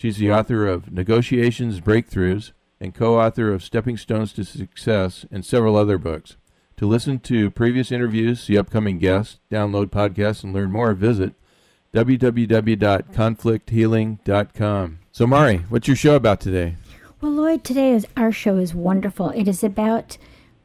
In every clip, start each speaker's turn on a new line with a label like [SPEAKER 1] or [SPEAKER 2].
[SPEAKER 1] She's the author of Negotiations Breakthroughs and co author of Stepping Stones to Success and several other books. To listen to previous interviews, see upcoming guests, download podcasts, and learn more, visit www.conflicthealing.com. So, Mari, what's your show about today?
[SPEAKER 2] Well, Lloyd, today is, our show is wonderful. It is about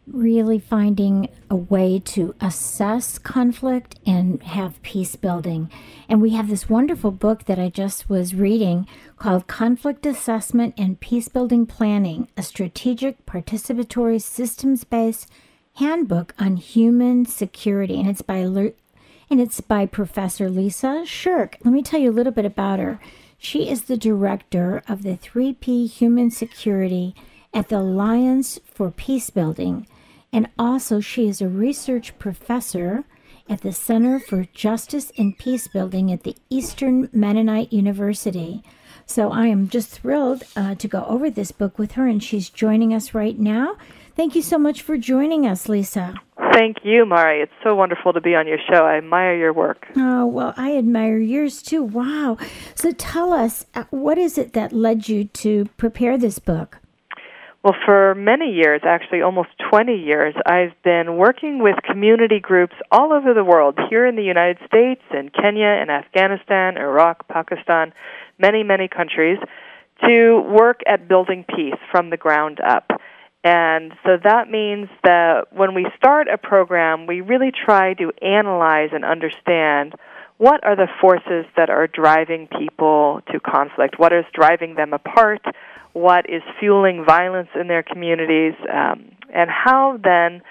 [SPEAKER 2] really finding a way to assess conflict and have peace building. And we have this wonderful book that I just was reading called Conflict Assessment and Peace Building Planning A Strategic Participatory Systems Based Handbook on Human Security. And it's by and it's by Professor Lisa Schirch. Let me tell you a little bit about her. She is the director of the 3P Human Security at the Alliance for Peace Building and also she is a research professor at the Center for Justice and Peace Building at the Eastern Mennonite University. So I am just thrilled uh, to go over this book with her, and she's joining us right now. Thank you so much for joining us, Lisa.
[SPEAKER 3] Thank you, Mari. It's so wonderful to be on your show. I admire your work.
[SPEAKER 2] Oh, well, I admire yours too. Wow. So tell us, uh, what is it that led you to prepare this book?
[SPEAKER 3] Well, for many years, actually almost 20 years, I've been working with community groups all over the world, here in the United States, in Kenya, in Afghanistan, Iraq, Pakistan, many, many countries, to work at building peace from the ground up. And so that means that when we start a program, we really try to analyze and understand what are the forces that are driving people to conflict, what is driving them apart what is fueling violence in their communities, um, and how then,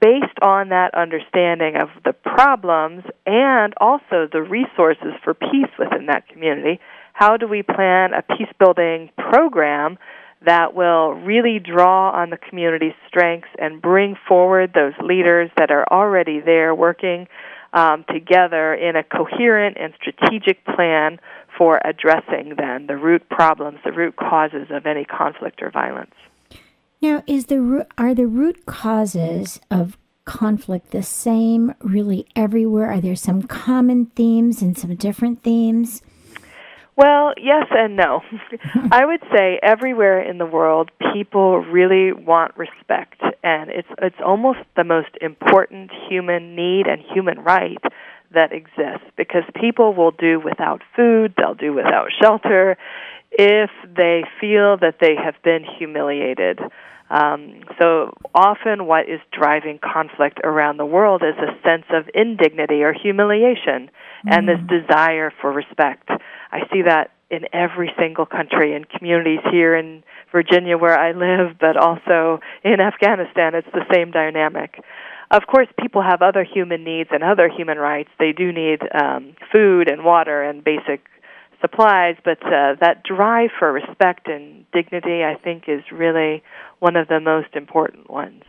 [SPEAKER 3] based on that understanding of the problems and also the resources for peace within that community, how do we plan a peace building program that will really draw on the community's strengths and bring forward those leaders that are already there working um, together in a coherent and strategic plan for addressing then the root problems, the root causes of any conflict or violence.
[SPEAKER 2] Now, is the are the root causes of conflict the same really everywhere? Are there some common themes and some different themes?
[SPEAKER 3] Well, yes and no. I would say everywhere in the world people really want respect and it's it's almost the most important human need and human right that exists because people will do without food, they'll do without shelter if they feel that they have been humiliated. Um, so often, what is driving conflict around the world is a sense of indignity or humiliation mm-hmm. and this mm. desire for respect. I see that in every single country, in communities here in Virginia where I live, but also in Afghanistan. It's the same dynamic. Of course, people have other human needs and other human rights. They do need um, food and water and basic supplies, but uh, that drive for respect and dignity, I think, is really one of the most important ones.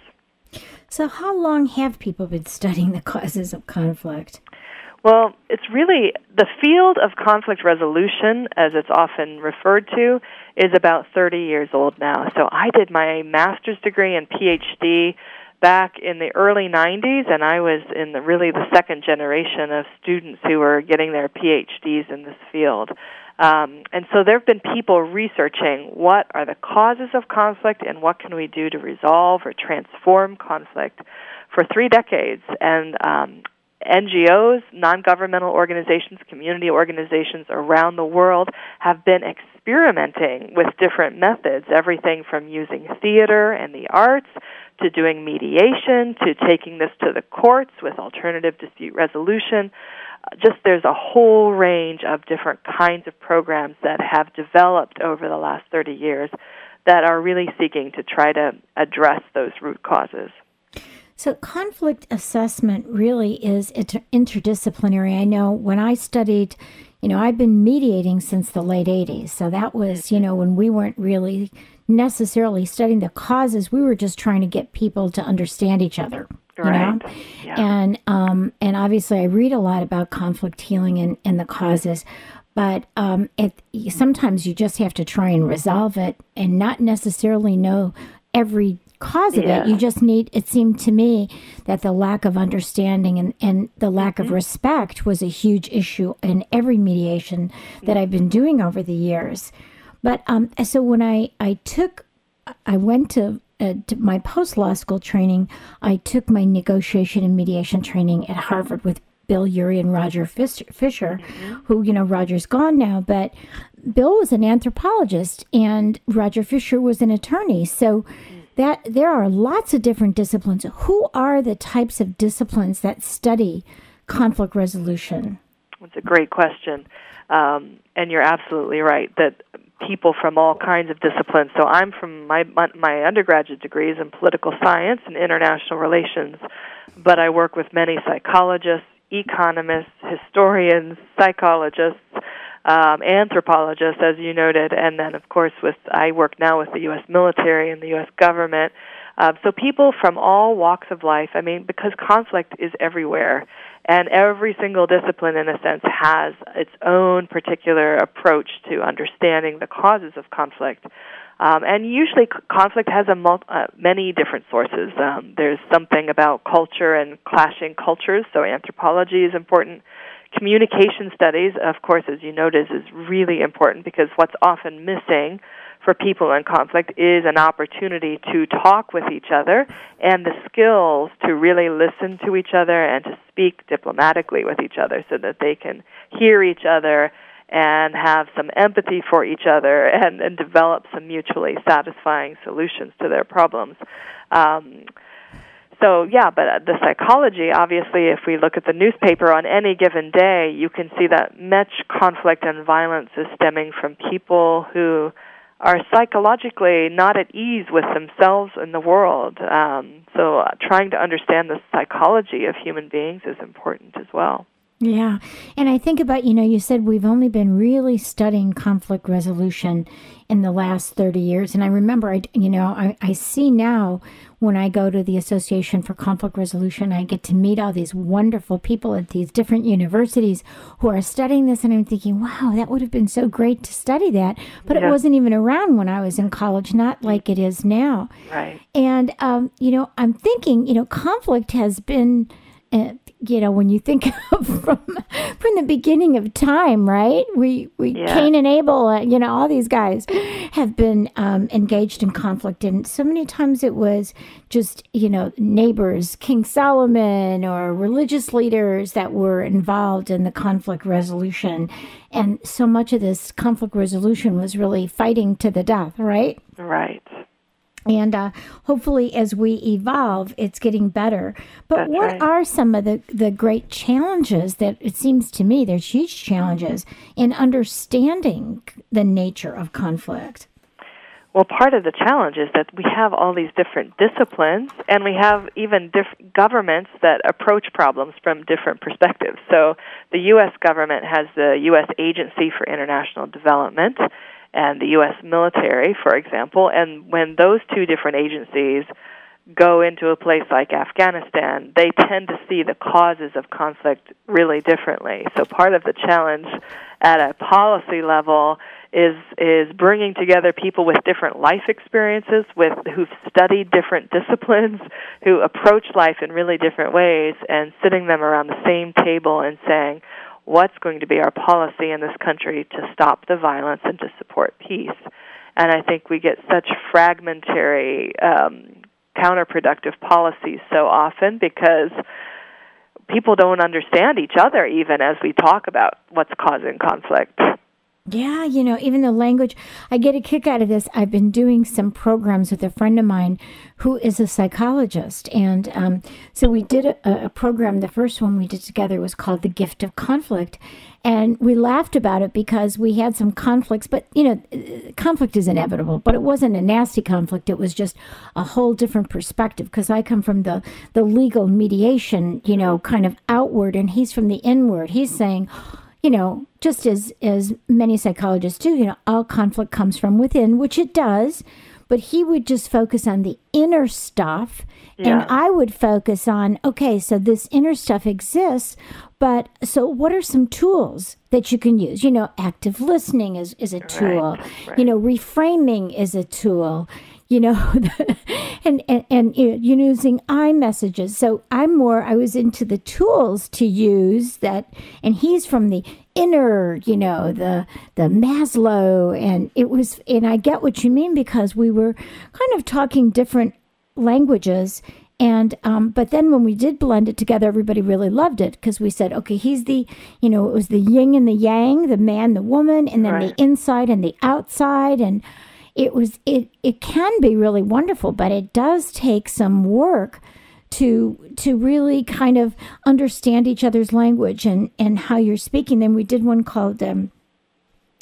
[SPEAKER 2] So, how long have people been studying the causes of conflict?
[SPEAKER 3] Well, it's really the field of conflict resolution, as it's often referred to, is about 30 years old now. So I did my master's degree and PhD back in the early 90s, and I was in the really the second generation of students who were getting their PhDs in this field. Um, and so there have been people researching what are the causes of conflict and what can we do to resolve or transform conflict for three decades. And um, NGOs, non governmental organizations, community organizations around the world have been experimenting with different methods, everything from using theater and the arts to doing mediation to taking this to the courts with alternative dispute resolution. Just there's a whole range of different kinds of programs that have developed over the last 30 years that are really seeking to try to address those root causes.
[SPEAKER 2] So, conflict assessment really is interdisciplinary. I know when I studied, you know, I've been mediating since the late 80s. So, that was, you know, when we weren't really necessarily studying the causes, we were just trying to get people to understand each other. You
[SPEAKER 3] right.
[SPEAKER 2] know? Yeah. And um, and obviously I read a lot about conflict healing and, and the causes but um, it, sometimes you just have to try and resolve it and not necessarily know every cause of yeah. it. You just need, it seemed to me that the lack of understanding and, and the lack mm-hmm. of respect was a huge issue in every mediation that I've been doing over the years. But um, so when I, I took, I went to, uh, to my post law school training, I took my negotiation and mediation training at Harvard with Bill Ury and Roger Fisher, mm-hmm. who, you know, Roger's gone now, but Bill was an anthropologist and Roger Fisher was an attorney. So that there are lots of different disciplines. Who are the types of disciplines that study conflict resolution?
[SPEAKER 3] It's a great question. Um, and you're absolutely right that people from all kinds of disciplines. So I'm from my my undergraduate degrees in political science and international relations, but I work with many psychologists, economists, historians, psychologists, um, anthropologists, as you noted, and then of course with I work now with the U.S. military and the U.S. government. Uh, so people from all walks of life. I mean, because conflict is everywhere, and every single discipline, in a sense, has its own particular approach to understanding the causes of conflict. Um, and usually, c- conflict has a mul- uh, many different sources. Um, there's something about culture and clashing cultures, so anthropology is important. Communication studies, of course, as you notice, is really important because what's often missing for people in conflict is an opportunity to talk with each other and the skills to really listen to each other and to speak diplomatically with each other so that they can hear each other and have some empathy for each other and, and develop some mutually satisfying solutions to their problems. Um, so yeah, but the psychology, obviously, if we look at the newspaper on any given day, you can see that much conflict and violence is stemming from people who are psychologically not at ease with themselves and the world. Um, so uh, trying to understand the psychology of human beings is important as well.
[SPEAKER 2] Yeah. And I think about, you know, you said we've only been really studying conflict resolution in the last 30 years. And I remember, I, you know, I, I see now when I go to the Association for Conflict Resolution, I get to meet all these wonderful people at these different universities who are studying this. And I'm thinking, wow, that would have been so great to study that. But yeah. it wasn't even around when I was in college, not like it is now.
[SPEAKER 3] Right.
[SPEAKER 2] And, um, you know, I'm thinking, you know, conflict has been. Uh, you know, when you think of from from the beginning of time, right? We we yeah. Cain and Abel, uh, you know, all these guys have been um, engaged in conflict, and so many times it was just you know neighbors, King Solomon, or religious leaders that were involved in the conflict resolution, and so much of this conflict resolution was really fighting to the death, right?
[SPEAKER 3] Right.
[SPEAKER 2] And uh, hopefully, as we evolve, it's getting better. But
[SPEAKER 3] That's
[SPEAKER 2] what
[SPEAKER 3] right.
[SPEAKER 2] are some of the, the great challenges that it seems to me there's huge challenges in understanding the nature of conflict?
[SPEAKER 3] Well, part of the challenge is that we have all these different disciplines, and we have even diff- governments that approach problems from different perspectives. So, the U.S. government has the U.S. Agency for International Development, and the U.S. military, for example. And when those two different agencies go into a place like Afghanistan, they tend to see the causes of conflict really differently. So part of the challenge at a policy level is is bringing together people with different life experiences, with who've studied different disciplines, who approach life in really different ways, and sitting them around the same table and saying, what's going to be our policy in this country to stop the violence and to support peace. And I think we get such fragmentary, um, counterproductive policies so often because people don't understand each other even as we talk about what's causing conflict.
[SPEAKER 2] Yeah, you know, even the language, I get a kick out of this. I've been doing some programs with a friend of mine who is a psychologist. And um, so we did a, a, program. The first one we did together was called The Gift of Conflict. And we laughed about it because we had some conflicts, but, you know, conflict is inevitable, but it wasn't a nasty conflict. It was just a whole different perspective because I come from the, the legal mediation, you know, kind of outward, and he's from the inward. He's saying, you know, just as as many psychologists do, you know, all conflict comes from within, which it does. But he would just focus on the inner stuff, yeah. and I would focus on okay, so this inner stuff exists, but so what are some tools that you can use? You know, active listening is is a tool. Right, right. You know, reframing is a tool you know, and, and, and using I-messages. So I'm more, I was into the tools to use that, and he's from the inner, you know, the, the Maslow. And it was, and I get what you mean because we were kind of talking different languages and um, but then when we did blend it together everybody really loved it because we said okay he's the you know it was the yin and the yang the man the woman and then right. the inside and the outside and it was it it can be really wonderful, but it does take some work to to really kind of understand each other's language and and how you're speaking. Then we did one called um,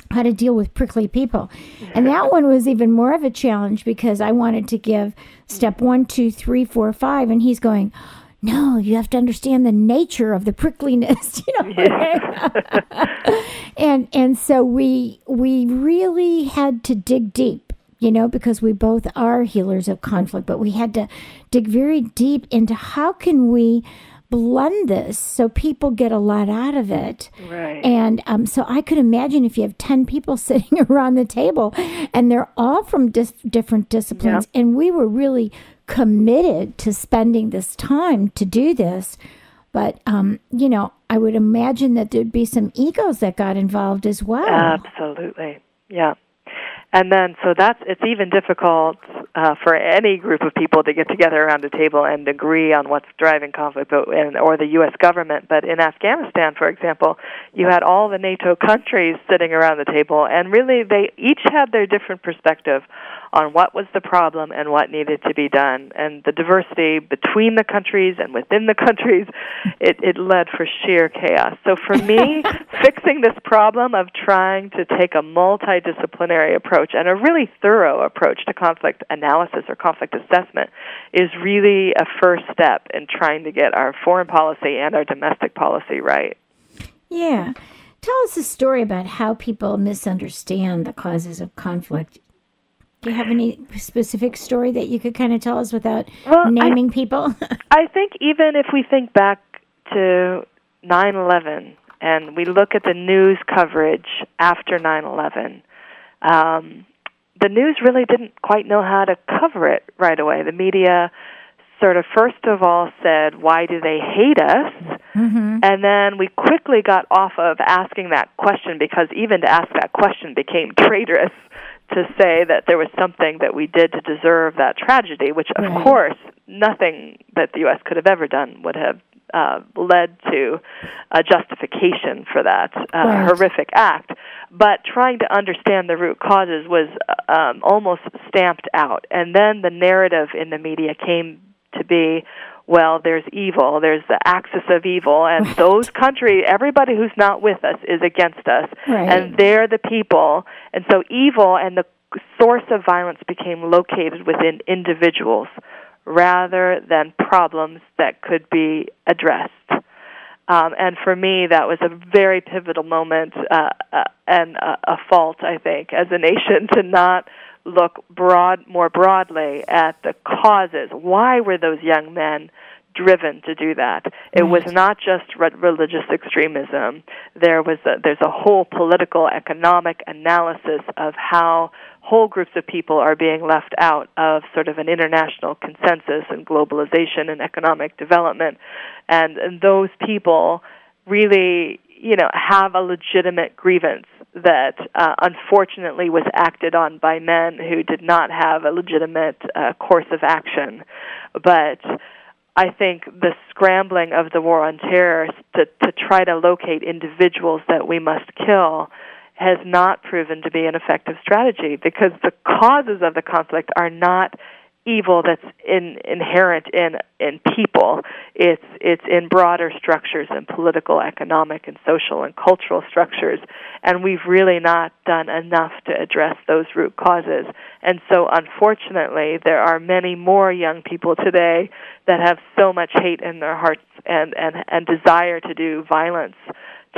[SPEAKER 2] how to deal with prickly people, and that one was even more of a challenge because I wanted to give step one, two, three, four, five, and he's going no, you have to understand the nature of the prickliness, you know. Yeah. and and so we we really had to dig deep, you know, because we both are healers of conflict, but we had to dig very deep into how can we blend this so people get a lot out of it.
[SPEAKER 3] Right.
[SPEAKER 2] And um, so I could imagine if you have 10 people sitting around the table and they're all from dis- different disciplines, yep. and we were really committed to spending this time to do this. But, um, you know, I would imagine that there'd be some egos that got involved as well.
[SPEAKER 3] Absolutely. Yeah. And then, so that's it's even difficult uh, for any group of people to get together around a table and agree on what's driving conflict, but, and, or the U.S. government. But in Afghanistan, for example, you had all the NATO countries sitting around the table, and really they each had their different perspective on what was the problem and what needed to be done. And the diversity between the countries and within the countries, it, it led for sheer chaos. So for me, fixing this problem of trying to take a multidisciplinary approach and a really thorough approach to conflict analysis or conflict assessment is really a first step in trying to get our foreign policy and our domestic policy right.
[SPEAKER 2] Yeah. Tell us a story about how people misunderstand the causes of conflict do you have any specific story that you could kind of tell us without well, naming I, people?
[SPEAKER 3] I think even if we think back to 9/11 and we look at the news coverage after 9/11, um, the news really didn't quite know how to cover it right away. The media sort of first of all said, "Why do they hate us?" Mm-hmm. And then we quickly got off of asking that question because even to ask that question became traitorous to say that there was something that we did to deserve that tragedy, which of right. course nothing that the U.S. could have ever done would have uh, led to a justification for that uh, right. horrific act. But trying to understand the root causes was um, almost stamped out, and then the narrative in the media came to be well, there's evil, there's the axis of evil, and right. those countries, everybody who's not with us is against us, right. and they're the people. And so evil and the source of violence became located within individuals rather than problems that could be addressed. Um, and for me, that was a very pivotal moment uh, uh, and a, a fault, I think, as a nation to not look broad more broadly at the causes. Why were those young men driven to do that? It was not just re- religious extremism. There was a, there's a whole political economic analysis of how whole groups of people are being left out of sort of an international consensus and globalization and economic development and, and those people really you know have a legitimate grievance that uh, unfortunately was acted on by men who did not have a legitimate uh, course of action. But I think the scrambling of the war on terror to, to try to locate individuals that we must kill has not proven to be an effective strategy because the causes of the conflict are not evil that's in, inherent in in people. It's it's in broader structures and political, economic, and social and cultural structures, and we've really not done enough to address those root causes. And so, unfortunately, there are many more young people today that have so much hate in their hearts and and and desire to do violence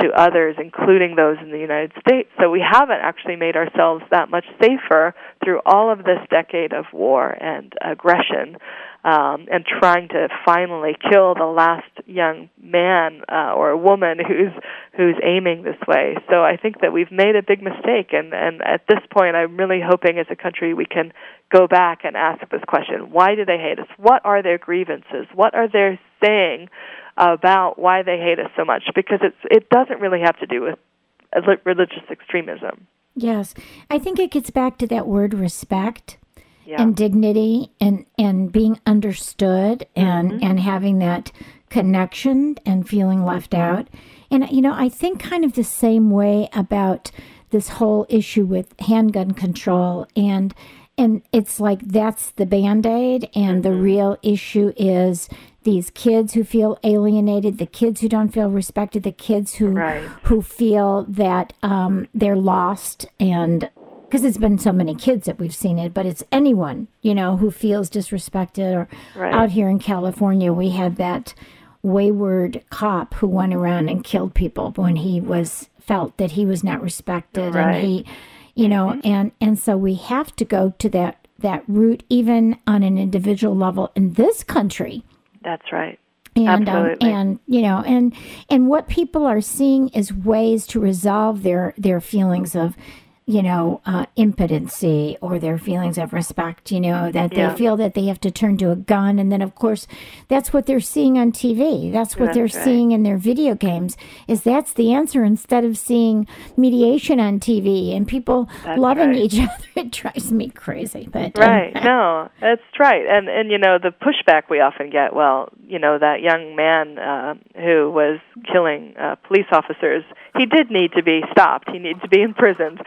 [SPEAKER 3] to others, including those in the United States. So we haven't actually made ourselves that much safer through all of this decade of war and aggression, um, and trying to finally kill the last young man uh, or woman who's who's aiming this way. So I think that we've made a big mistake, and and at this point, I'm really hoping as a country we can go back and ask this question: Why do they hate us? What are their grievances? What are they saying? About why they hate us so much because it's it doesn't really have to do with religious extremism.
[SPEAKER 2] Yes, I think it gets back to that word respect yeah. and dignity and and being understood and mm-hmm. and having that connection and feeling left out. And you know, I think kind of the same way about this whole issue with handgun control and and it's like that's the band-aid and mm-hmm. the real issue is these kids who feel alienated, the kids who don't feel respected, the kids who right. who feel that um, they're lost, and because it's been so many kids that we've seen it, but it's anyone you know who feels disrespected. Or right. out here in California, we had that wayward cop who went around and killed people when he was felt that he was not respected, right. and he, you know, mm-hmm. and and so we have to go to that that root even on an individual level in this country
[SPEAKER 3] that's right.
[SPEAKER 2] And um, and you know and and what people are seeing is ways to resolve their their feelings of you know, uh, impotency or their feelings of respect, you know, that yeah. they feel that they have to turn to a gun. And then, of course, that's what they're seeing on TV. That's what that's they're right. seeing in their video games is that's the answer instead of seeing mediation on TV and people that's loving right. each other. It drives me crazy. But
[SPEAKER 3] um, Right. no, that's right. And, and, you know, the pushback we often get, well, you know, that young man uh, who was killing uh, police officers, he did need to be stopped. He needed to be imprisoned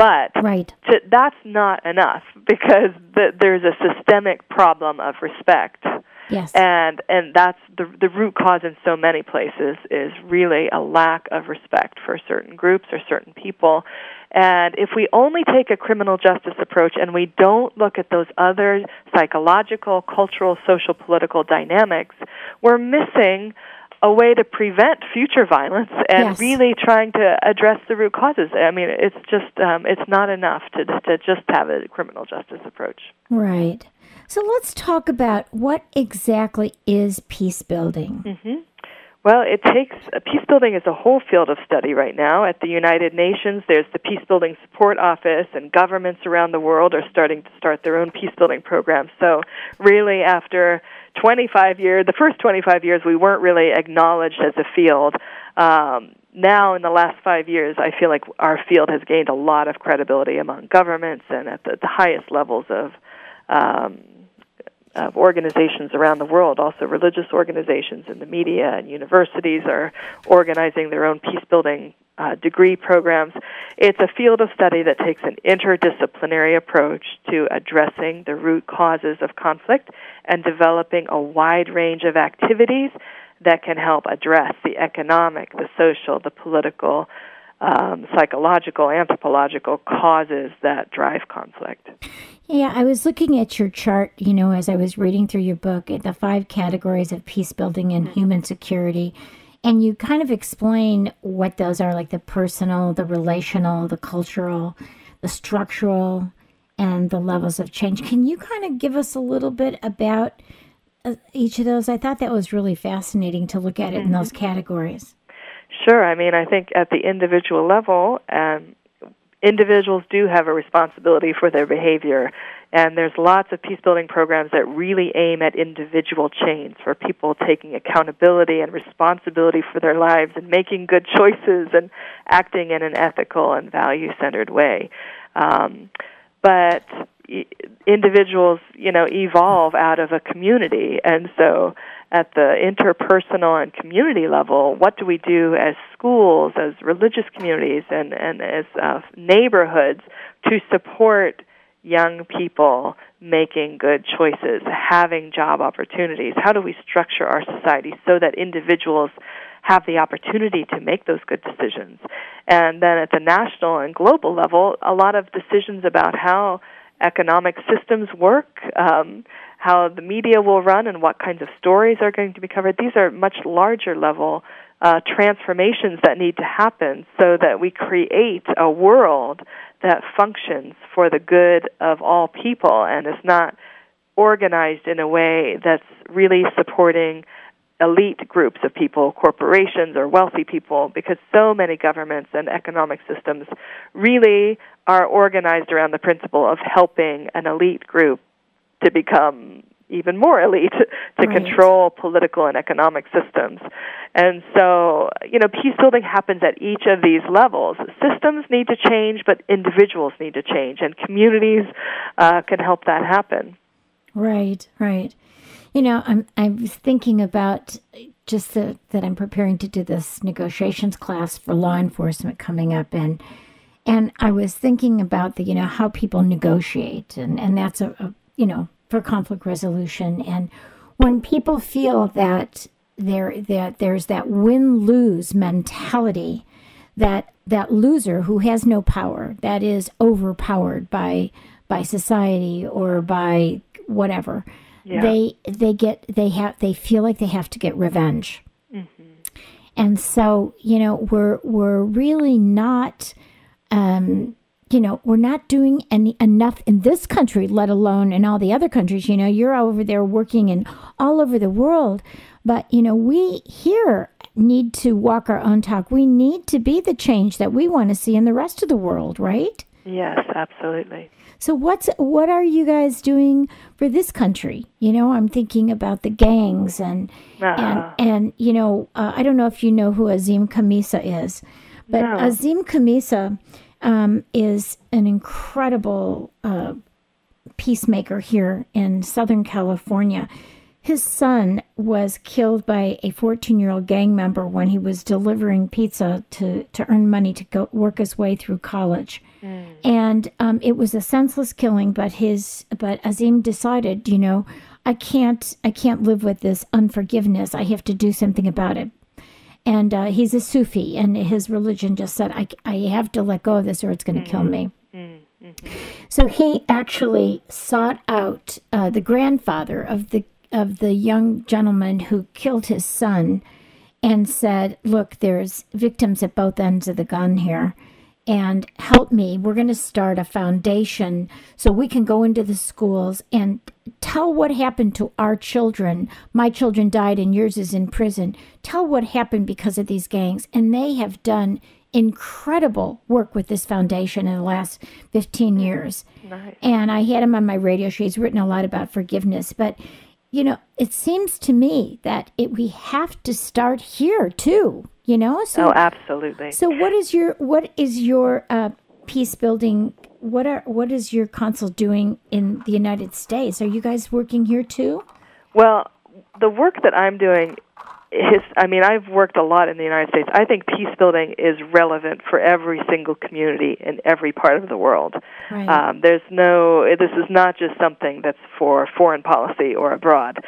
[SPEAKER 3] but
[SPEAKER 2] right.
[SPEAKER 3] to, that's not enough because the, there's a systemic problem of respect.
[SPEAKER 2] Yes.
[SPEAKER 3] And and that's the the root cause in so many places is really a lack of respect for certain groups or certain people. And if we only take a criminal justice approach and we don't look at those other psychological, cultural, social, political dynamics, we're missing a way to prevent future violence and yes. really trying to address the root causes. I mean, it's just um, it's not enough to to just have a criminal justice approach.
[SPEAKER 2] Right. So let's talk about what exactly is peace building.
[SPEAKER 3] Mm-hmm. Well, it takes uh, peace building is a whole field of study right now. At the United Nations, there's the Peace Building Support Office, and governments around the world are starting to start their own peace building programs. So, really, after 25 years, the first 25 years, we weren't really acknowledged as a field. Um, now, in the last five years, I feel like our field has gained a lot of credibility among governments and at the, the highest levels of um, of organizations around the world, also religious organizations and the media and universities are organizing their own peace building uh, degree programs. It's a field of study that takes an interdisciplinary approach to addressing the root causes of conflict and developing a wide range of activities that can help address the economic, the social, the political, um, psychological, anthropological causes that drive conflict.
[SPEAKER 2] Yeah, I was looking at your chart, you know, as I was reading through your book, the five categories of peace building and mm-hmm. human security. And you kind of explain what those are like the personal, the relational, the cultural, the structural, and the levels of change. Can you kind of give us a little bit about uh, each of those? I thought that was really fascinating to look at it mm-hmm. in those categories.
[SPEAKER 3] Sure. I mean, I think at the individual level, um, individuals do have a responsibility for their behavior. And there's lots of peace building programs that really aim at individual change for people taking accountability and responsibility for their lives and making good choices and acting in an ethical and value centered way. Um, but individuals, you know, evolve out of a community, and so at the interpersonal and community level, what do we do as schools, as religious communities, and, and as uh, neighborhoods to support young people making good choices, having job opportunities? How do we structure our society so that individuals have the opportunity to make those good decisions? And then at the national and global level, a lot of decisions about how economic systems work, um, how the media will run, and what kinds of stories are going to be covered. These are much larger level uh, transformations that need to happen so that we create a world that functions for the good of all people and is not organized in a way that's really supporting elite groups of people, corporations or wealthy people, because so many governments and economic systems really are organized around the principle of helping an elite group to become even more elite to right. control political and economic systems. And so, you know, peace building happens at each of these levels. Systems need to change, but individuals need to change, and communities uh, can help that happen.
[SPEAKER 2] Right, right. You know, I'm I was thinking about just the, that I'm preparing to do this negotiations class for law enforcement coming up, and and I was thinking about the you know how people negotiate, and and that's a, a you know for conflict resolution, and when people feel that there that there's that win lose mentality, that that loser who has no power, that is overpowered by by society or by whatever yeah. they they get they have they feel like they have to get revenge. Mm-hmm. And so, you know, we're we're really not um you know, we're not doing any enough in this country, let alone in all the other countries. You know, you're over there working in all over the world, but you know, we here need to walk our own talk. We need to be the change that we want to see in the rest of the world, right?
[SPEAKER 3] Yes, absolutely.
[SPEAKER 2] So what's what are you guys doing for this country? You know, I'm thinking about the gangs and uh-huh. and and you know, uh, I don't know if you know who Azim Khamisa is, but no. Azim Khamisa um, is an incredible uh, peacemaker here in Southern California. His son was killed by a 14 year old gang member when he was delivering pizza to, to earn money to go work his way through college. Mm. And um, it was a senseless killing, but his but Azim decided, you know, I can't I can't live with this unforgiveness. I have to do something about it. And uh, he's a Sufi, and his religion just said, I, I have to let go of this or it's going to mm-hmm. kill me. Mm-hmm. So he actually sought out uh, the grandfather of the of the young gentleman who killed his son and said, Look, there's victims at both ends of the gun here. And help me. We're going to start a foundation so we can go into the schools and tell what happened to our children. My children died and yours is in prison. Tell what happened because of these gangs. And they have done incredible work with this foundation in the last 15 years. Nice. And I had him on my radio show. He's written a lot about forgiveness, but you know, it seems to me that it, we have to start here too. You know,
[SPEAKER 3] so oh, absolutely.
[SPEAKER 2] So, what is your what is your uh, peace building? What are what is your council doing in the United States? Are you guys working here too?
[SPEAKER 3] Well, the work that I'm doing his, I mean, I've worked a lot in the United States. I think peace building is relevant for every single community in every part of the world. Right. Um, there's no, this is not just something that's for foreign policy or abroad.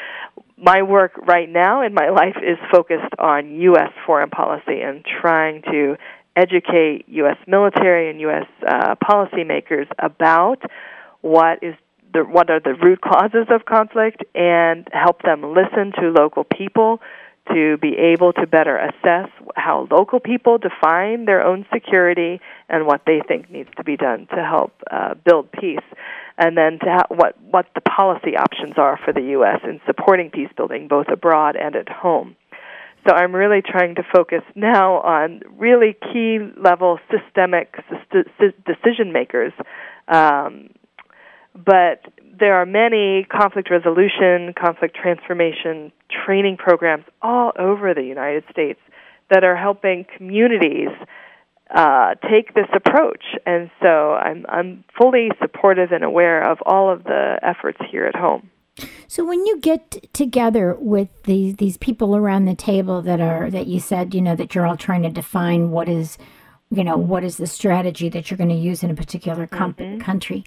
[SPEAKER 3] My work right now in my life is focused on U.S. foreign policy and trying to educate U.S. military and U.S. Uh, policymakers about what is the, what are the root causes of conflict and help them listen to local people to be able to better assess how local people define their own security and what they think needs to be done to help uh, build peace, and then to ha- what what the policy options are for the U.S. in supporting peace building both abroad and at home. So I'm really trying to focus now on really key level systemic decision makers. Um, but there are many conflict resolution, conflict transformation training programs all over the United States that are helping communities uh, take this approach. And so I'm, I'm fully supportive and aware of all of the efforts here at home.
[SPEAKER 2] So when you get together with these these people around the table that are that you said, you know, that you're all trying to define what is, you know, what is the strategy that you're going to use in a particular com- mm-hmm. country.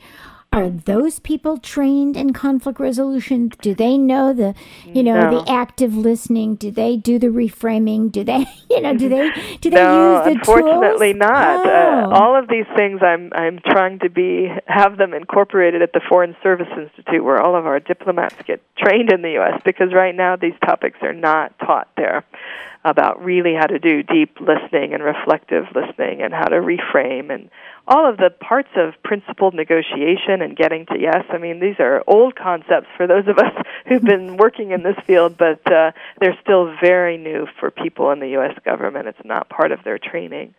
[SPEAKER 2] Are those people trained in conflict resolution? Do they know the, you know, no. the active listening? Do they do the reframing? Do they, you know, do they do they
[SPEAKER 3] no,
[SPEAKER 2] use the
[SPEAKER 3] unfortunately
[SPEAKER 2] tools?
[SPEAKER 3] not. Uh, oh. Uh, all of these things, I'm I'm trying to be have them incorporated at the Foreign Service Institute, where all of our diplomats get trained in the U.S. Because right now these topics are not taught there about really how to do deep listening and reflective listening and how to reframe and all of the parts of principled negotiation and getting to yes. I mean, these are old concepts for those of us who've been working in this field, but uh, they're still very new for people in the U.S. government. It's not part of their training.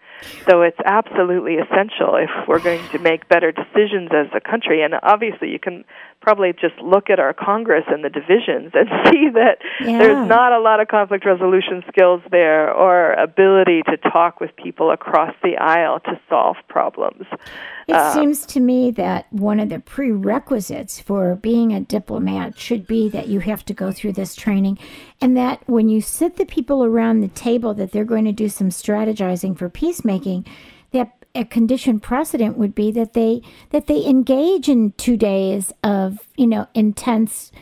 [SPEAKER 3] So it's absolutely essential if we're going to make better decisions as a country. And obviously, you can probably just look at our Congress and the divisions and see that yeah. there's not a lot of conflict resolution skills there or ability to talk with people across the aisle to solve problems.
[SPEAKER 2] It um, seems to me that one of the prerequisites for being a diplomat should be that you have to go through this training and that when you sit the people around the table that they're going to do some strategizing for peacemaking that a condition precedent would be that they that they engage in two days of you know intense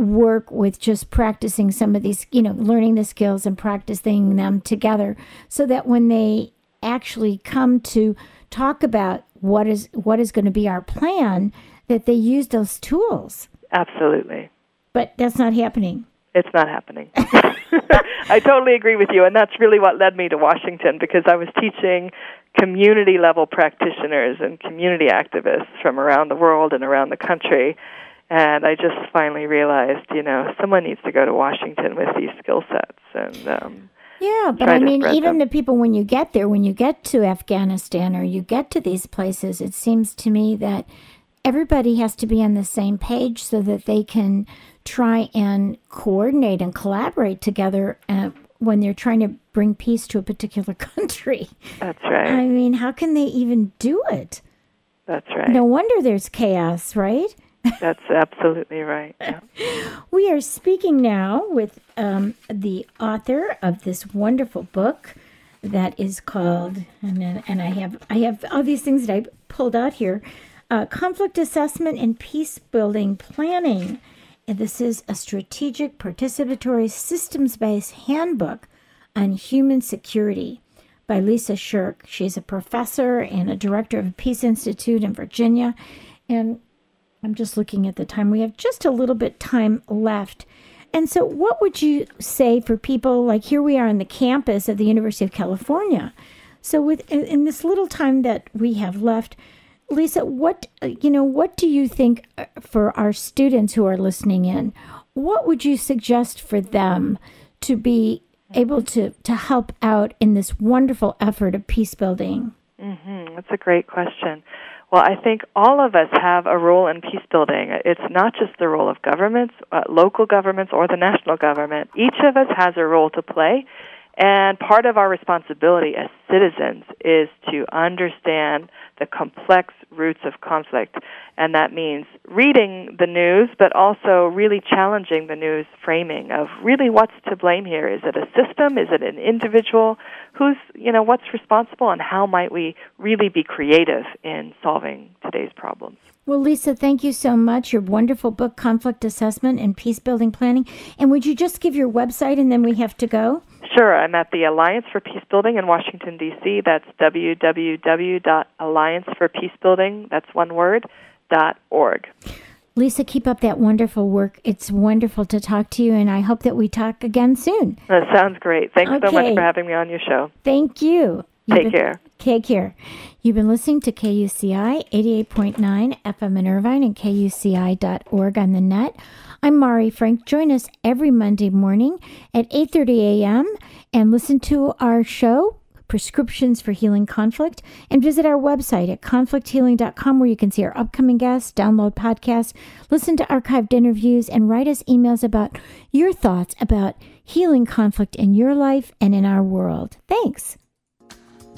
[SPEAKER 2] work with just practicing some of these you know learning the skills and practicing them together so that when they actually come to talk about what is what is going to be our plan that they use those tools
[SPEAKER 3] absolutely
[SPEAKER 2] but that's not happening
[SPEAKER 3] it's not happening. I totally agree with you, and that's really what led me to Washington because I was teaching community level practitioners and community activists from around the world and around the country. And I just finally realized, you know, someone needs to go to Washington with these skill sets and um,
[SPEAKER 2] yeah, but I mean, even them. the people when you get there, when you get to Afghanistan or you get to these places, it seems to me that everybody has to be on the same page so that they can try and coordinate and collaborate together uh, when they're trying to bring peace to a particular country.
[SPEAKER 3] That's right.
[SPEAKER 2] I mean, how can they even do it?
[SPEAKER 3] That's right.
[SPEAKER 2] No wonder there's chaos, right?
[SPEAKER 3] That's absolutely right. Yeah.
[SPEAKER 2] we are speaking now with um, the author of this wonderful book that is called, and and I have I have all these things that I pulled out here, uh, conflict assessment and peace building planning. And this is a strategic, participatory, systems based handbook on human security by Lisa Schirch. She's a professor and a director of a Peace Institute in Virginia. And I'm just looking at the time. We have just a little bit time left. And so, what would you say for people like here we are on the campus of the University of California? So, with in this little time that we have left, Lisa, what you know, what do you think uh, for our students who are listening in? What would you suggest for them to be able to to help out in this wonderful effort of peace building?
[SPEAKER 3] Mm-hmm. That's a great question. Well, I think all of us have a role in peace building. It's not just the role of governments, uh, local governments, or the national government. Each of us has a role to play, and part of our responsibility as citizens is to understand the complex roots of conflict. And that means reading the news, but also really challenging the news framing of really what's to blame here. Is it a system? Is it an individual? Who's, you know, what's responsible and how might we really be creative in solving today's problems?
[SPEAKER 2] Well, Lisa, thank you so much. Your wonderful book, Conflict Assessment and Peace Building Planning. And would you just give your website and then we have to go?
[SPEAKER 3] Sure. I'm at the Alliance for Peace Building in Washington, D.C. That's www.allianceforpeacebuilding, that's one word, dot org.
[SPEAKER 2] Lisa, keep up that wonderful work. It's wonderful to talk to you, and I hope that we talk again soon.
[SPEAKER 3] That sounds great. Thanks okay. so much for having me on your show.
[SPEAKER 2] Thank you.
[SPEAKER 3] You've Take been, care.
[SPEAKER 2] Take care. You've been listening to KUCI 88.9 FM in Irvine and KUCI.org on the net. I'm Mari Frank. Join us every Monday morning at 8:30 a.m. and listen to our show prescriptions for healing conflict and visit our website at conflicthealing.com where you can see our upcoming guests, download podcasts, listen to archived interviews and write us emails about your thoughts about healing conflict in your life and in our world. Thanks.